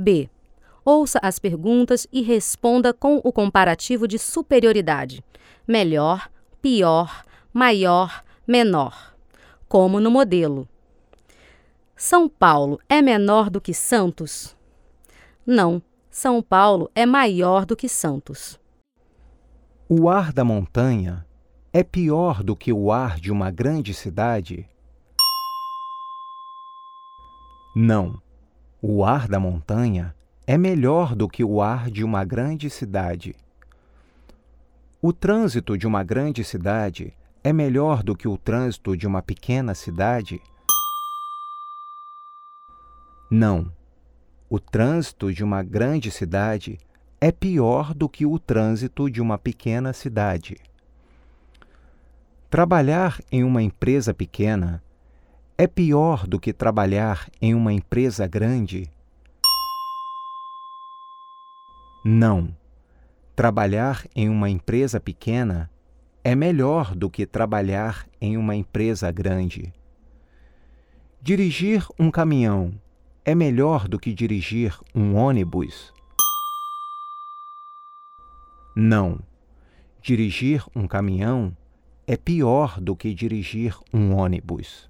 B. Ouça as perguntas e responda com o comparativo de superioridade: melhor, pior, maior, menor. Como no modelo. São Paulo é menor do que Santos? Não, São Paulo é maior do que Santos. O ar da montanha é pior do que o ar de uma grande cidade? Não, o ar da montanha é melhor do que o ar de uma grande cidade. O trânsito de uma grande cidade é melhor do que o trânsito de uma pequena cidade? Não. O trânsito de uma grande cidade é pior do que o trânsito de uma pequena cidade. Trabalhar em uma empresa pequena é pior do que trabalhar em uma empresa grande? Não. Trabalhar em uma empresa pequena é melhor do que trabalhar em uma empresa grande. Dirigir um caminhão é melhor do que dirigir um ônibus? Não. Dirigir um caminhão é pior do que dirigir um ônibus.